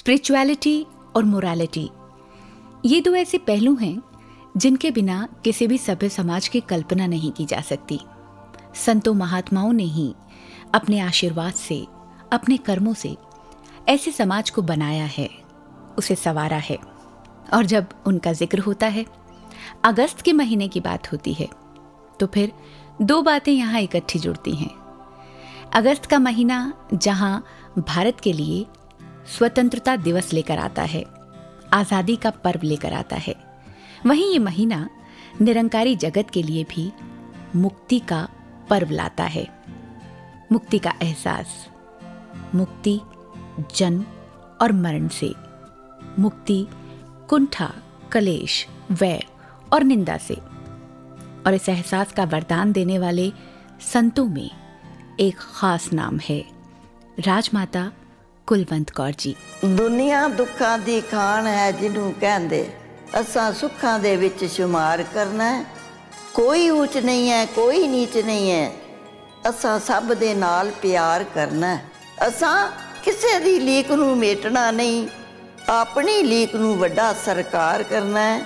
Spirituality और morality. ये दो ऐसे पहलू हैं, जिनके बिना किसी भी सभ्य समाज की कल्पना नहीं की जा सकती। संतों महात्माओं ने ही अपने आशीर्वाद से, अपने कर्मों से ऐसे समाज को बनाया है, उसे सवारा है। और जब उनका ज़िक्र होता है, अगस्त के महीने की बात होती है तो फिर दो बातें यहाँ इकट्ठी जुड़ती हैं। अगस्त का महीना जहाँ भारत के लिए स्वतंत्रता दिवस लेकर आता है, आज़ादी का पर्व लेकर आता है। वहीं ये महीना निरंकारी जगत के लिए भी मुक्ति का पर्व लाता है। मुक्ति का एहसास, मुक्ति, जन्म और मरण से। मुक्ति, कुंठा, कलेश वैर और निंदा से। और इस एहसास का वरदान देने वाले संतों में एक खास नाम है, राजमाता ਕੁਲਵੰਤ ਕੌਰ ਜੀ ਦੁਨੀਆ ਦੁੱਖਾਂ ਦੀ ਖਾਨ ਹੈ ਜਿਹਨੂੰ ਕਹਿੰਦੇ ਅਸਾਂ ਸੁੱਖਾਂ ਦੇ ਵਿੱਚ ਸ਼ੁਮਾਰ ਕਰਨਾ ਕੋਈ ਉੱਚ ਨਹੀਂ ਹੈ ਕੋਈ ਨੀਚ ਨਹੀਂ ਹੈ ਅਸਾਂ ਸਭ ਦੇ ਨਾਲ ਪਿਆਰ ਕਰਨਾ ਅਸਾਂ ਕਿਸੇ ਦੀ ਲੀਕ ਨੂੰ ਮੇਟਣਾ ਨਹੀਂ ਆਪਣੀ ਲੀਕ ਨੂੰ ਵੱਡਾ ਸਰਕਾਰ ਕਰਨਾ ਹੈ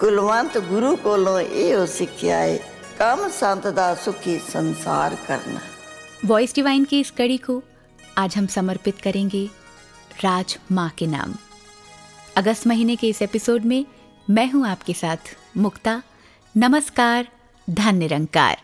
ਕੁਲਵੰਤ ਗੁਰੂ ਕੋਲੋਂ ਇਹੋ ਸਿੱਖਿਆ ਹੈ ਕੰਮ ਸੰਤ ਦਾ ਸੁਖੀ ਸੰਸਾਰ ਕਰਨਾ वॉइस डिवाइन की इस कड़ी को आज हम समर्पित करेंगे राज माँ के नाम। अगस्त महीने के इस एपिसोड में मैं हूँ आपके साथ मुक्ता। नमस्कार धन निरंकार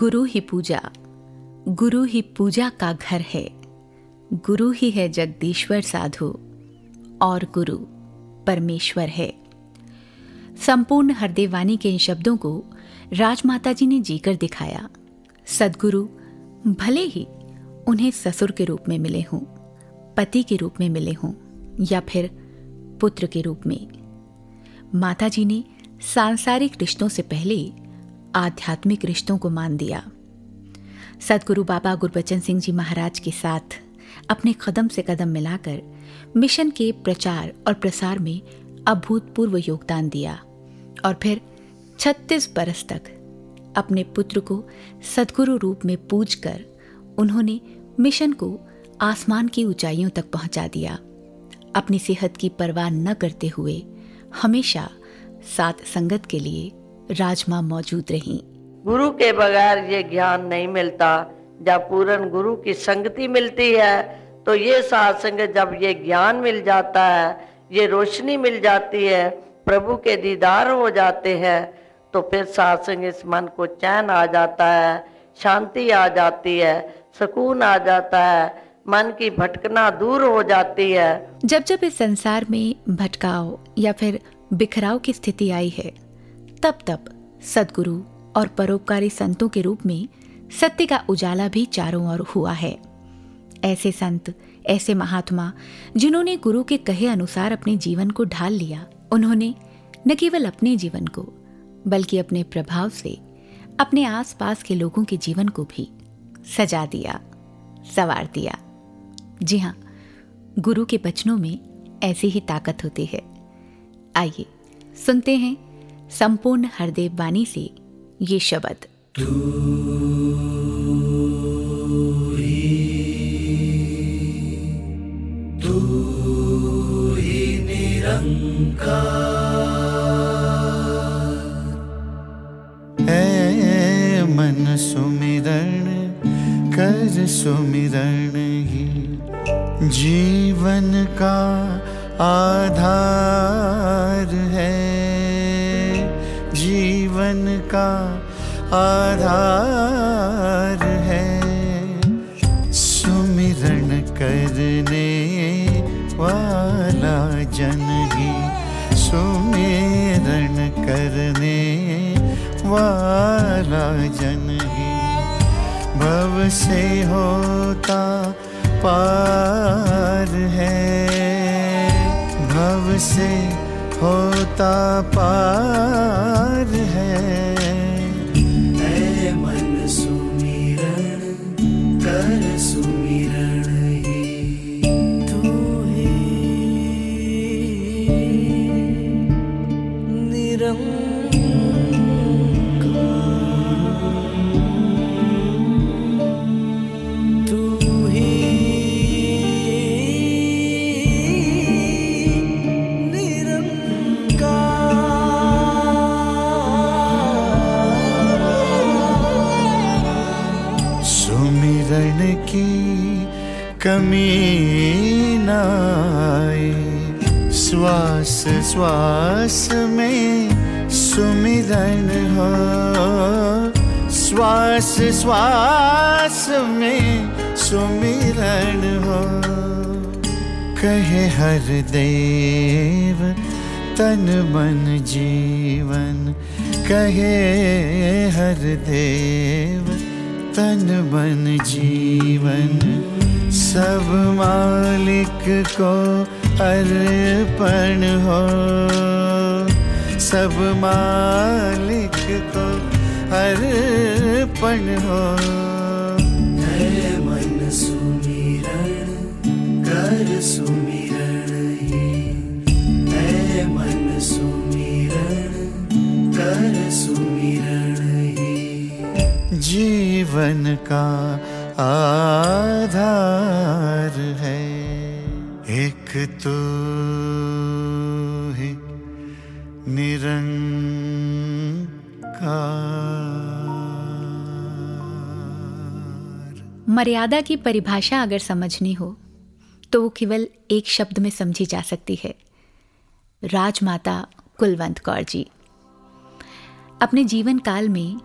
गुरु ही पूजा। गुरु ही पूजा का घर है। गुरु ही है जगदीश्वर साधु और गुरु परमेश्वर है। संपूर्ण हरदेवानी के इन शब्दों को राजमाता जी ने जीकर दिखाया। सदगुरु, भले ही उन्हें ससुर के रूप में मिले हों, पति के रूप में मिले हों, या फिर पुत्र के रूप में। माता जी ने सांसारिक रिश्तों से पहले आध्यात्मिक रिश्तों को मान दिया। सदगुरु बाबा गुरबचन सिंह जी महाराज के साथ अपने कदम से कदम मिलाकर मिशन के प्रचार और प्रसार में अभूतपूर्व योगदान दिया और फिर 36 बरस तक अपने पुत्र को सदगुरु रूप में पूज कर उन्होंने मिशन को आसमान की ऊंचाइयों तक पहुँचा दिया। अपनी सेहत की परवाह न करते हुए हमेशा सात संगत के लिए राजमा मौजूद रही। गुरु के बगैर ये ज्ञान नहीं मिलता। जब पूर्ण गुरु की संगति मिलती है तो ये सात संगत जब ये ज्ञान मिल जाता है ये रोशनी मिल जाती है प्रभु के दीदार हो जाते हैं तो फिर सात्संग इस मन को चैन आ जाता है शांति आ जाती है सुकून आ जाता है मन की भटकना दूर हो जाती है। जब जब इस संसार में भटकाव या फिर बिखराव की स्थिति आई है तब तब सदगुरु और परोपकारी संतों के रूप में सत्य का उजाला भी चारों ओर हुआ है। ऐसे संत, ऐसे महात्मा, जिन्होंने गुरु के कहे अनुसार अपने जीवन को ढाल लिया, उन्होंने न केवल अपने जीवन को, बल्कि अपने प्रभाव से अपने आसपास के लोगों के जीवन को भी सजा दिया, सवार दिया। जी हाँ गुरु के बचनों में ऐसी ही ताकत होती है। आइए, सुनते हैं संपूर्ण हरदेव वाणी से ये शब्द। से होता पार है। मन सुमिरण कर सुमिरण कमी नाए श्वास श्वास में सुमिरन हो। श्वास श्वास में सुमिरन हो। कहे हर देव, तन मन जीवन। कहे हर देव, तन मन जीवन। सब मालिक को अर्पण हो। सब मालिक को अर्पण हो। मन सुमिरण कर सुमिरण ही मन सुमिरण कर सुमिरण ही जीवन का आधार है। एक तो है निरंकार। मर्यादा की परिभाषा अगर समझनी हो तो वो केवल एक शब्द में समझी जा सकती है। राजमाता कुलवंत कौर जी। अपने जीवन काल में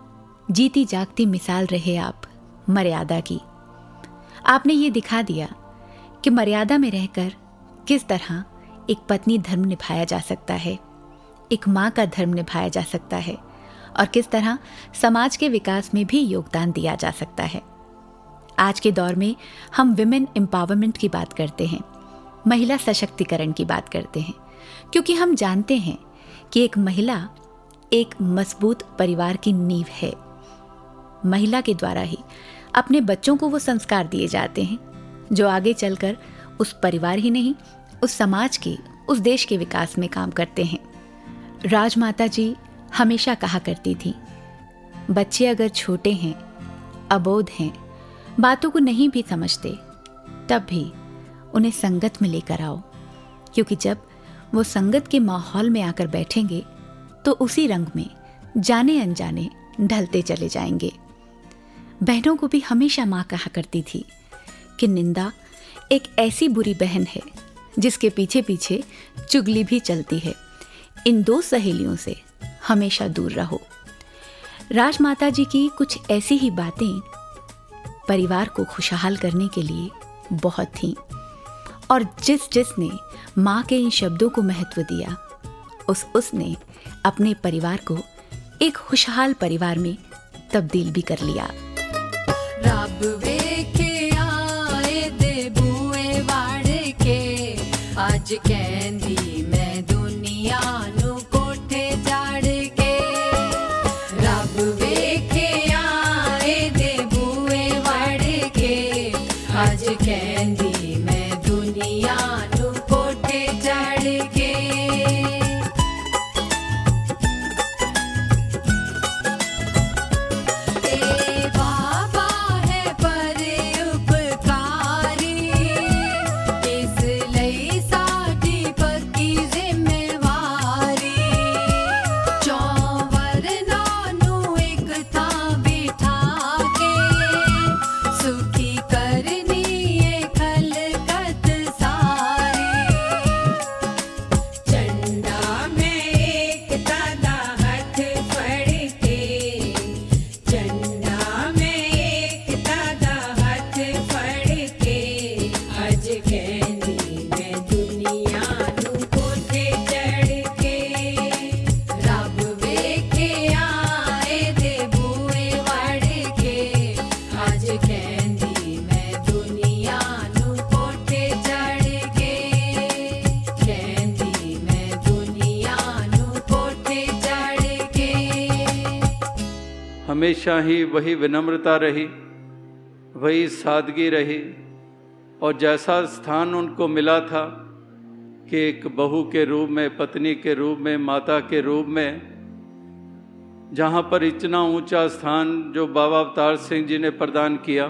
जीती जागती मिसाल रहे आप। मर्यादा की। आपने ये दिखा दिया कि मर्यादा में रहकर किस तरह एक पत्नी धर्म निभाया जा सकता है, एक माँ का धर्म निभाया जा सकता है और किस तरह समाज के विकास में भी योगदान दिया जा सकता है। आज के दौर में हम विमेन एम्पावरमेंट की बात करते हैं, महिला सशक्तिकरण की बात करते हैं, क्योंकि हम जानते हैं कि एक महिला एक मज़बूत परिवार की नींव है। महिला के द्वारा ही अपने बच्चों को वो संस्कार दिए जाते हैं, जो आगे चलकर उस परिवार ही नहीं, उस समाज के, उस देश के विकास में काम करते हैं। राजमाता जी हमेशा कहा करती थी, बच्चे अगर छोटे हैं, अबोध हैं, बातों को नहीं भी समझते, तब भी उन्हें संगत में लेकर आओ। क्योंकि जब वो संगत के माहौल में आकर बैठेंगे तो उसी रंग में जाने अनजाने ढलते चले जाएँगे। बहनों को भी हमेशा माँ कहा करती थी कि निंदा एक ऐसी बुरी बहन है, जिसके पीछे पीछे चुगली भी चलती है। इन दो सहेलियों से हमेशा दूर रहो। राजमाता जी की कुछ ऐसी ही बातें परिवार को खुशहाल करने के लिए बहुत थीं, और जिस जिसने माँ के इन शब्दों को महत्व दिया, उस उसने अपने परिवार को एक खुशहाल परिवार में तब्दील भी कर लिया। रब वेखे आए दे बुए वाड़ के अज कहंदी हमेशा ही वही विनम्रता रही, वही सादगी रही, और जैसा स्थान उनको मिला था कि एक बहू के रूप में, पत्नी के रूप में, माता के रूप में, जहाँ पर इतना ऊँचा स्थान जो बाबा अवतार सिंह जी ने प्रदान किया,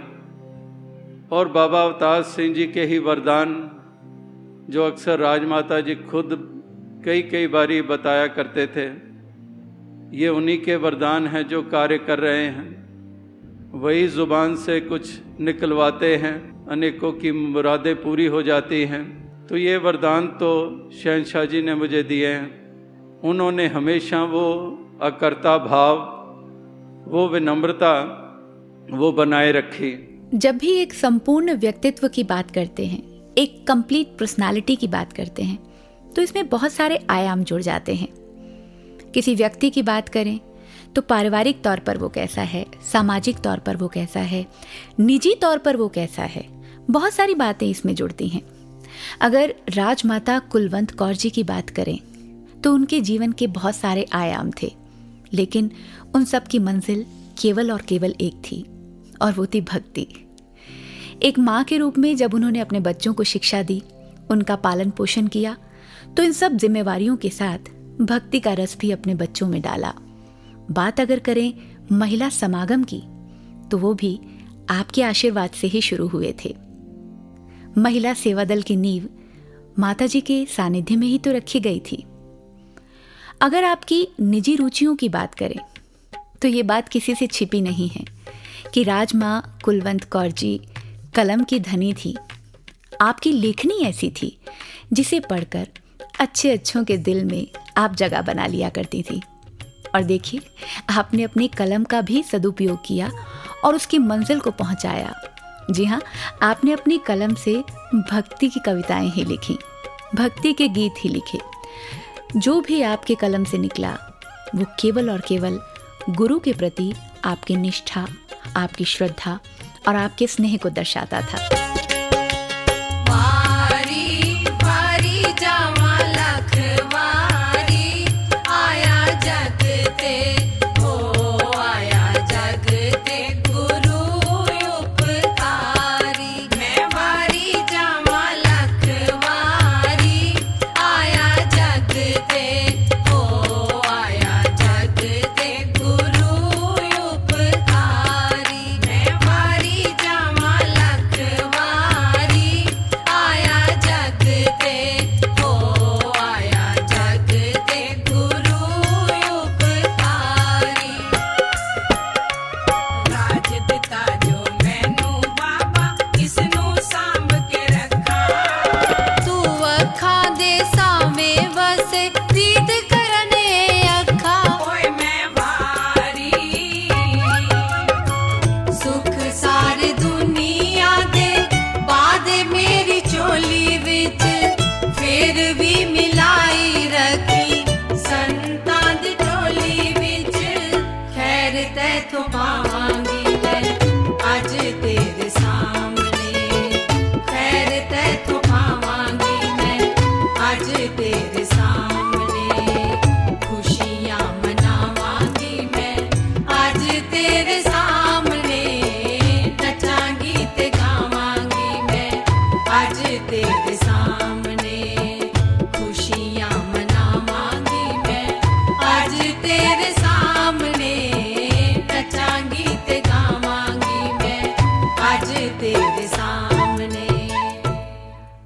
और बाबा अवतार सिंह जी के ही वरदान जो अक्सर राजमाता जी खुद कई कई बारी बताया करते थे। ये उन्हीं के वरदान हैं जो कार्य कर रहे हैं। वही ज़ुबान से कुछ निकलवाते हैं, अनेकों की मुरादें पूरी हो जाती हैं। तो ये वरदान तो शहनशाह जी ने मुझे दिए हैं। उन्होंने हमेशा वो अकर्ता भाव, वो विनम्रता, वो बनाए रखी। जब भी एक संपूर्ण व्यक्तित्व की बात करते हैं, एक कंप्लीट पर्सनालिटी की बात करते हैं तो इसमें बहुत सारे आयाम जुड़ जाते हैं। किसी व्यक्ति की बात करें तो पारिवारिक तौर पर वो कैसा है, सामाजिक तौर पर वो कैसा है, निजी तौर पर वो कैसा है, बहुत सारी बातें इसमें जुड़ती हैं। अगर राजमाता कुलवंत कौर जी की बात करें तो उनके जीवन के बहुत सारे आयाम थे, लेकिन उन सब की मंजिल केवल और केवल एक थी, और वो थी भक्ति। एक माँ के रूप में जब उन्होंने अपने बच्चों को शिक्षा दी, उनका पालन पोषण किया तो इन सब जिम्मेवारियों के साथ भक्ति का रस भी अपने बच्चों में डाला। बात अगर करें महिला समागम की तो वो भी आपके आशीर्वाद से ही शुरू हुए थे। महिला सेवा दल की नींव माता जी के सानिध्य में ही तो रखी गई थी। अगर आपकी निजी रुचियों की बात करें तो ये बात किसी से छिपी नहीं है कि राजमाँ, कुलवंत कौर जी कलम की धनी थी। आपकी लेखनी ऐसी थी, जिसे पढ़कर अच्छे अच्छों के दिल में आप जगह बना लिया करती थी। और देखिए, आपने अपनी कलम का भी सदुपयोग किया और उसकी मंजिल को पहुँचाया। जी हाँ आपने अपनी कलम से भक्ति की कविताएँ ही लिखी, भक्ति के गीत ही लिखे। जो भी आपके कलम से निकला, वो केवल और केवल गुरु के प्रति आपकी निष्ठा, आपकी श्रद्धा और आपके स्नेह को दर्शाता था।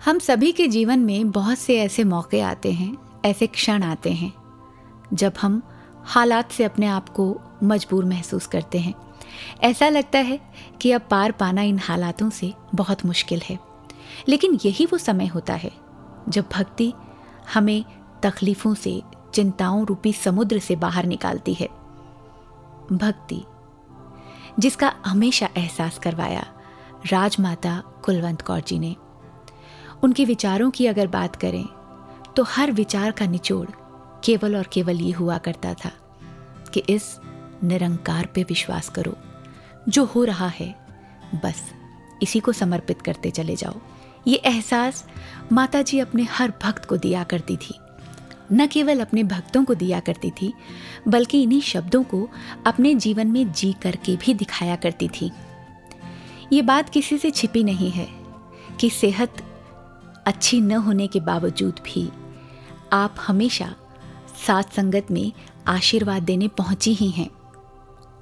हम सभी के जीवन में बहुत से ऐसे मौके आते हैं, ऐसे क्षण आते हैं, जब हम हालात से अपने आप को मजबूर महसूस करते हैं। ऐसा लगता है कि अब पार पाना इन हालातों से बहुत मुश्किल है। लेकिन यही वो समय होता है, जब भक्ति हमें तकलीफ़ों से, चिंताओं रूपी समुद्र से बाहर निकालती है। भक्ति, जिसका हमेशा एहसास करवाया राजमाता कुलवंत कौर जी ने। उनके विचारों की अगर बात करें तो हर विचार का निचोड़ केवल और केवल ये हुआ करता था कि इस निरंकार पे विश्वास करो। जो हो रहा है, बस इसी को समर्पित करते चले जाओ। ये एहसास माता जी अपने हर भक्त को दिया करती थी। न केवल अपने भक्तों को दिया करती थी, बल्कि इन्हीं शब्दों को अपने जीवन में जी करके भी दिखाया करती थी। ये बात किसी से छिपी नहीं है कि सेहत अच्छी न होने के बावजूद भी आप हमेशा साथ संगत में आशीर्वाद देने पहुँची ही हैं।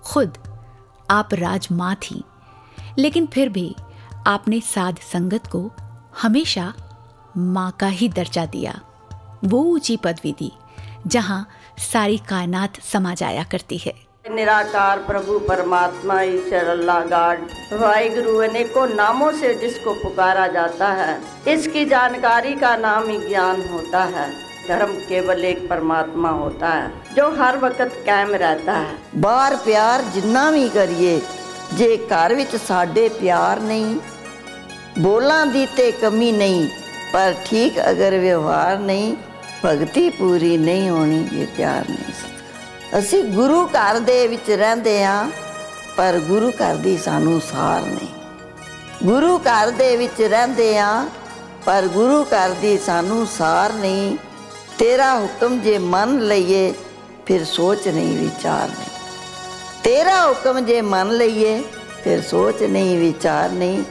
खुद आप राजमाँ थी लेकिन फिर भी आपने साध संगत को हमेशा माँ का ही दर्जा दिया। वो ऊँची पदवी दी, जहाँ सारी कायनात समा जाया करती है। निराकार प्रभु परमात्मा ईश्वर अल्लाह गाड गुरु अनेकों नामों से जिसको पुकारा जाता है, इसकी जानकारी का नाम ही ज्ञान होता है। धर्म केवल एक परमात्मा होता है, जो हर वक्त कायम रहता है। बार प्यार जिन्ना भी करिए जे घर विच साडे प्यार नहीं, बोलां दी ते कमी नहीं, पर ठीक अगर व्यवहार नहीं, भगती पूरी नहीं होनी, ये प्यार नहीं। ਅਸੀਂ ਗੁਰੂ ਘਰ ਦੇ ਵਿੱਚ ਰਹਿੰਦੇ ਆ ਪਰ ਗੁਰੂ ਘਰ ਦੀ ਸਾਨੂੰ ਸਾਰ ਨਹੀਂ। ਗੁਰੂ ਘਰ ਦੇ ਵਿੱਚ ਰਹਿੰਦੇ ਆ ਪਰ ਗੁਰੂ ਘਰ ਦੀ ਸਾਨੂੰ ਸਾਰ ਨਹੀਂ। ਤੇਰਾ ਹੁਕਮ ਜੇ ਮੰਨ ਲਈਏ, ਫਿਰ ਸੋਚ ਨਹੀਂ, ਵਿਚਾਰ ਨਹੀਂ। ਤੇਰਾ ਹੁਕਮ ਜੇ ਮੰਨ ਲਈਏ, ਫਿਰ ਸੋਚ ਨਹੀਂ, ਵਿਚਾਰ ਨਹੀਂ।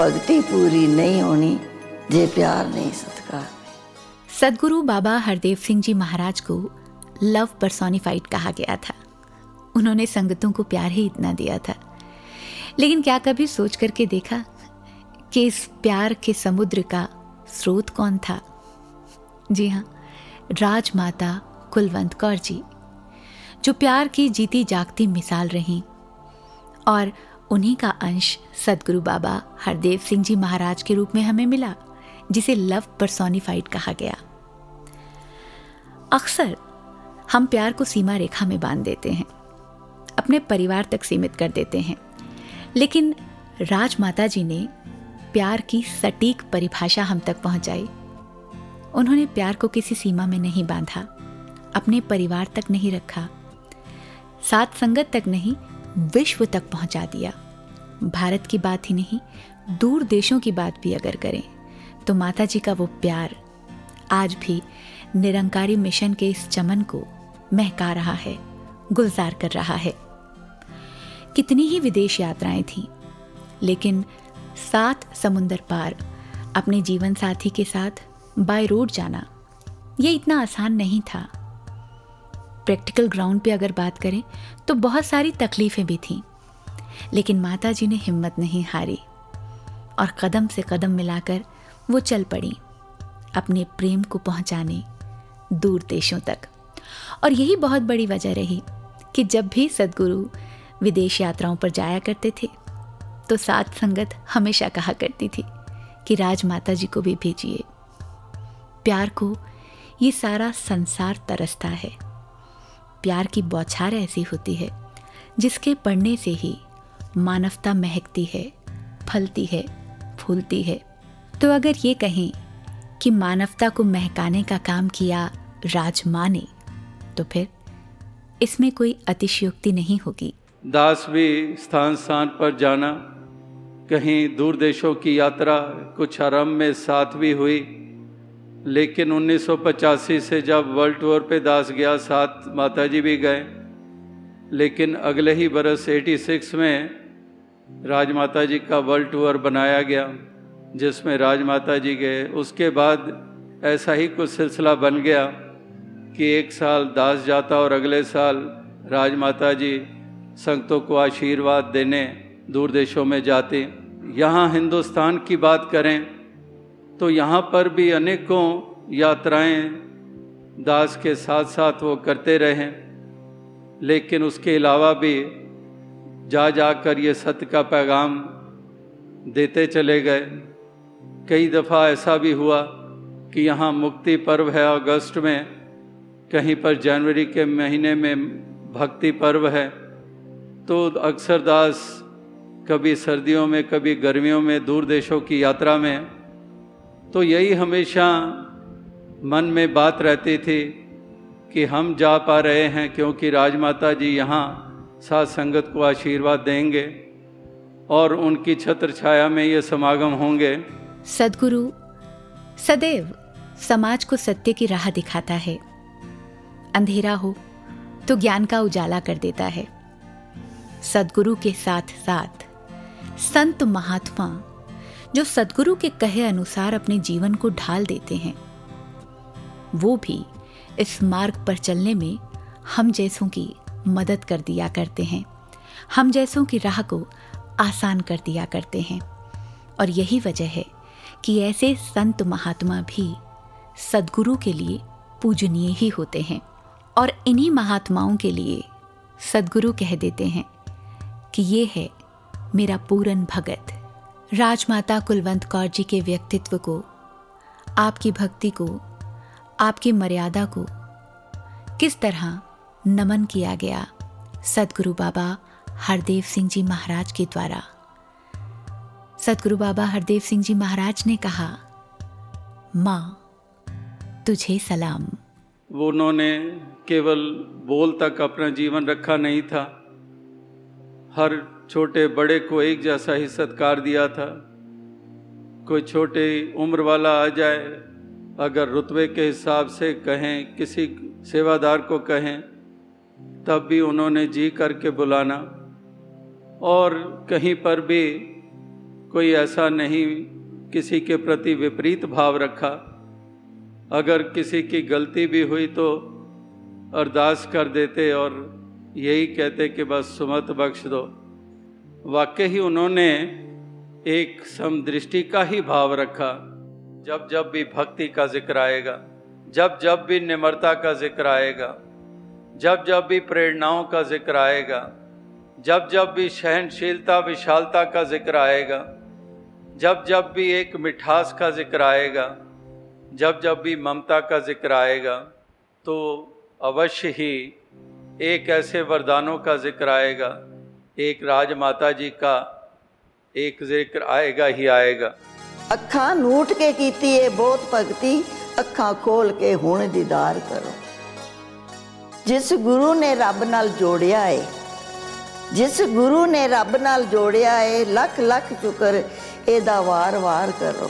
ਭਗਤੀ ਪੂਰੀ ਨਹੀਂ ਹੋਣੀ, ਜੇ ਪਿਆਰ ਨਹੀਂ, ਸਤਕਾਰ ਸਤਗੁਰੂ ਬਾਬਾ ਹਰਦੇਵ ਸਿੰਘ ਜੀ ਮਹਾਰਾਜ ਕੋ लव परसोनिफाइड कहा गया था। उन्होंने संगतों को प्यार ही इतना दिया था। लेकिन क्या कभी सोच करके देखा कि इस प्यार के समुद्र का स्रोत कौन था? जी हाँ राजमाता कुलवंत कौर जी, जो प्यार की जीती जागती मिसाल रहीं। और उन्हीं का अंश सदगुरु बाबा हरदेव सिंह जी महाराज के रूप में हमें मिला, जिसे लव परसोनिफाइड कहा गया। अक्सर हम प्यार को सीमा रेखा में बाँध देते हैं। अपने परिवार तक सीमित कर देते हैं। लेकिन राजमाता जी ने प्यार की सटीक परिभाषा हम तक पहुंचाई। उन्होंने प्यार को किसी सीमा में नहीं बांधा, अपने परिवार तक नहीं रखा, सात संगत तक नहीं, विश्व तक पहुँचा दिया। भारत की बात ही नहीं, दूर देशों की बात भी अगर करें तो माता जी का वो प्यार आज भी निरंकारी मिशन के इस चमन को महका रहा है, गुलजार कर रहा है। कितनी ही विदेश यात्राएँ थीं, लेकिन सात समुंदर पार अपने जीवन साथी के साथ बाय रोड जाना, ये इतना आसान नहीं था। प्रैक्टिकल ग्राउंड पे अगर बात करें तो बहुत सारी तकलीफ़ें भी थीं, लेकिन माता जी ने हिम्मत नहीं हारी और कदम से कदम मिलाकर वो चल पड़ी, अपने प्रेम को पहुँचाने दूर देशों तक। और यही बहुत बड़ी वजह रही कि जब भी सदगुरु विदेश यात्राओं पर जाया करते थे तो साथ संगत हमेशा कहा करती थी कि राज माता जी को भी भेजिए। प्यार को ये सारा संसार तरसता है। प्यार की बौछार ऐसी होती है, जिसके पढ़ने से ही मानवता महकती है, फलती है, फूलती है। तो अगर ये कहें कि मानवता को महकाने का काम किया राजमाँ ने तो फिर इसमें कोई अतिशयोक्ति नहीं होगी। दास भी स्थान स्थान पर जाना, कहीं दूर देशों की यात्रा कुछ आरंभ में साथ भी हुई, लेकिन 1985 से जब वर्ल्ड टूर पे दास गया, साथ माता जी भी गए, लेकिन अगले ही बरस 86 में राजमाता जी का वर्ल्ड टूर बनाया गया। जिसमें राजमाता जी गए। उसके बाद ऐसा ही कुछ सिलसिला बन गया कि एक साल दास जाता और अगले साल राजमाता जी संगतों को आशीर्वाद देने दूर देशों में जाते। यहाँ हिंदुस्तान की बात करें तो यहाँ पर भी अनेकों यात्राएँ दास के साथ साथ वो करते रहे। लेकिन उसके अलावा भी जा जा कर ये सत्य का पैगाम देते चले गए। कई दफ़ा ऐसा भी हुआ कि यहाँ मुक्ति पर्व है अगस्त में, कहीं पर जनवरी के महीने में भक्ति पर्व है तो अक्सर दास कभी सर्दियों में, कभी गर्मियों में दूर देशों की यात्रा में तो यही हमेशा मन में बात रहती थी कि हम जा पा रहे हैं क्योंकि राजमाता जी यहाँ साथ संगत को आशीर्वाद देंगे और उनकी छत्र छाया में ये समागम होंगे। सदगुरु, सदैव समाज को सत्य की राह दिखाता है। अंधेरा हो तो ज्ञान का उजाला कर देता है। सदगुरु के साथ साथ संत महात्मा, जो सदगुरु के कहे अनुसार अपने जीवन को ढाल देते हैं, वो भी इस मार्ग पर चलने में हम जैसों की मदद कर दिया करते हैं। हम जैसों की राह को आसान कर दिया करते हैं। और यही वजह है कि ऐसे संत महात्मा भी सदगुरु के लिए पूजनीय ही होते हैं और इन्हीं महात्माओं के लिए सदगुरु कह देते हैं कि ये है मेरा पूरन भगत। राजमाता कुलवंत कौर जी के व्यक्तित्व को, आपकी भक्ति को, आपकी मर्यादा को किस तरह नमन किया गया सदगुरु बाबा हरदेव सिंह जी महाराज के द्वारा। सदगुरु बाबा हरदेव सिंह जी महाराज ने कहा, माँ, तुझे सलाम. वो उन्होंने केवल बोल तक अपना जीवन रखा नहीं था। हर छोटे बड़े को एक जैसा ही सत्कार दिया था। कोई छोटे उम्र वाला आ जाए, अगर रुतबे के हिसाब से कहें, किसी सेवादार को कहें, तब भी उन्होंने जी करके बुलाना। और कहीं पर भी कोई ऐसा नहीं किसी के प्रति विपरीत भाव रखा। अगर किसी की गलती भी हुई तो अरदास कर देते और यही कहते कि बस सुमत बख्श दो। वाकई ही उन्होंने एक समदृष्टि का ही भाव रखा। जब जब भी भक्ति का ज़िक्र आएगा, जब जब भी निम्रता का ज़िक्र आएगा, जब जब भी प्रेरणाओं का ज़िक्र आएगा, जब जब भी सहनशीलता, विशालता का ज़िक्र आएगा जब जब भी एक मिठास का ज़िक्र आएगा, जब जब भी ममता का ज़िक्र आएगा तो अवश्य ही एक ऐसे वरदानों का ज़िक्र आएगा, एक राजमाता जी का एक ज़िक्र आएगा ही आएगा। अखा नूट के कीती है बहुत भक्ति, अखा खोल के हूँ दीदार करो। जिस गुरु ने रब नाल जोड़िया है, जिस गुरु ने रब नाल जोड़िया है, लख लख चुकर ਇਹਦਾ ਵਾਰ-ਵਾਰ ਕਰੋ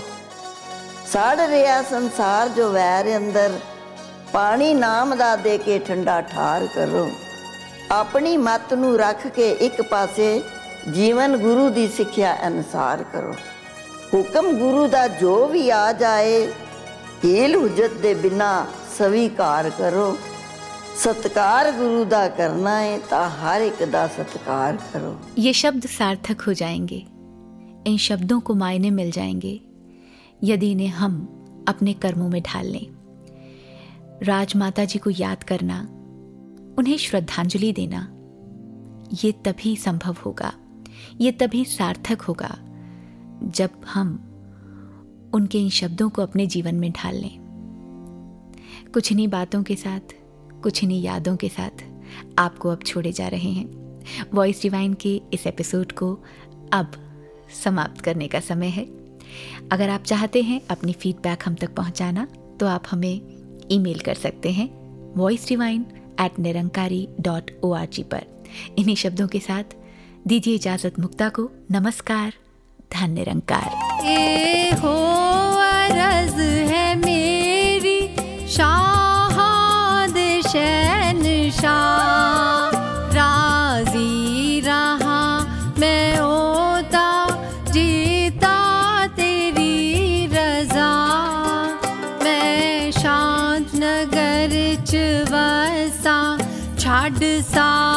ਸੜ ਰਿਹਾ ਸੰਸਾਰ ਜੋ ਵੈਰ ਅੰਦਰ ਪਾਣੀ ਨਾਮ ਦਾ ਦੇ ਕੇ ਠੰਡਾ ਠਾਰ ਕਰੋ ਆਪਣੀ ਮਤ ਨੂੰ ਰੱਖ ਕੇ ਇੱਕ ਪਾਸੇ ਜੀਵਨ ਗੁਰੂ ਦੀ ਸਿੱਖਿਆ ਅਨੁਸਾਰ ਕਰੋ ਹੁਕਮ ਗੁਰੂ ਦਾ ਜੋ ਵੀ ਆ ਜਾਏ ਹੀਲ ਹੁਜਤ ਦੇ ਬਿਨਾ ਸਵੀਕਾਰ ਕਰੋ ਸਤਕਾਰ ਗੁਰੂ ਦਾ ਕਰਨਾ ਹੈ ਤਾਂ ਹਰ ਇੱਕ ਦਾ ਸਤਕਾਰ ਕਰੋ ये शब्द सार्थक हो जाएंगे इन शब्दों को मायने मिल जाएँगे, यदि इन्हें हम अपने कर्मों में ढाल लें। राजमाता जी को याद करना, उन्हें श्रद्धांजलि देना, ये तभी संभव होगा, ये तभी सार्थक होगा, जब हम उनके इन शब्दों को अपने जीवन में ढाल लें। कुछ इन्हीं बातों के साथ, कुछ इन्हीं यादों के साथ आपको अब छोड़े जा रहे हैं। वॉइस डिवाइन के इस एपिसोड को अब समाप्त करने का समय है। अगर आप चाहते हैं अपनी फीडबैक हम तक पहुंचाना तो आप हमें ईमेल कर सकते हैं voice divine at Nirankari dot O R G पर। इन्हीं शब्दों के साथ दीजिए इजाज़त मुक्ता को। नमस्कार धन निरंकार ए हो नगर च वसा छड़ सारे गरा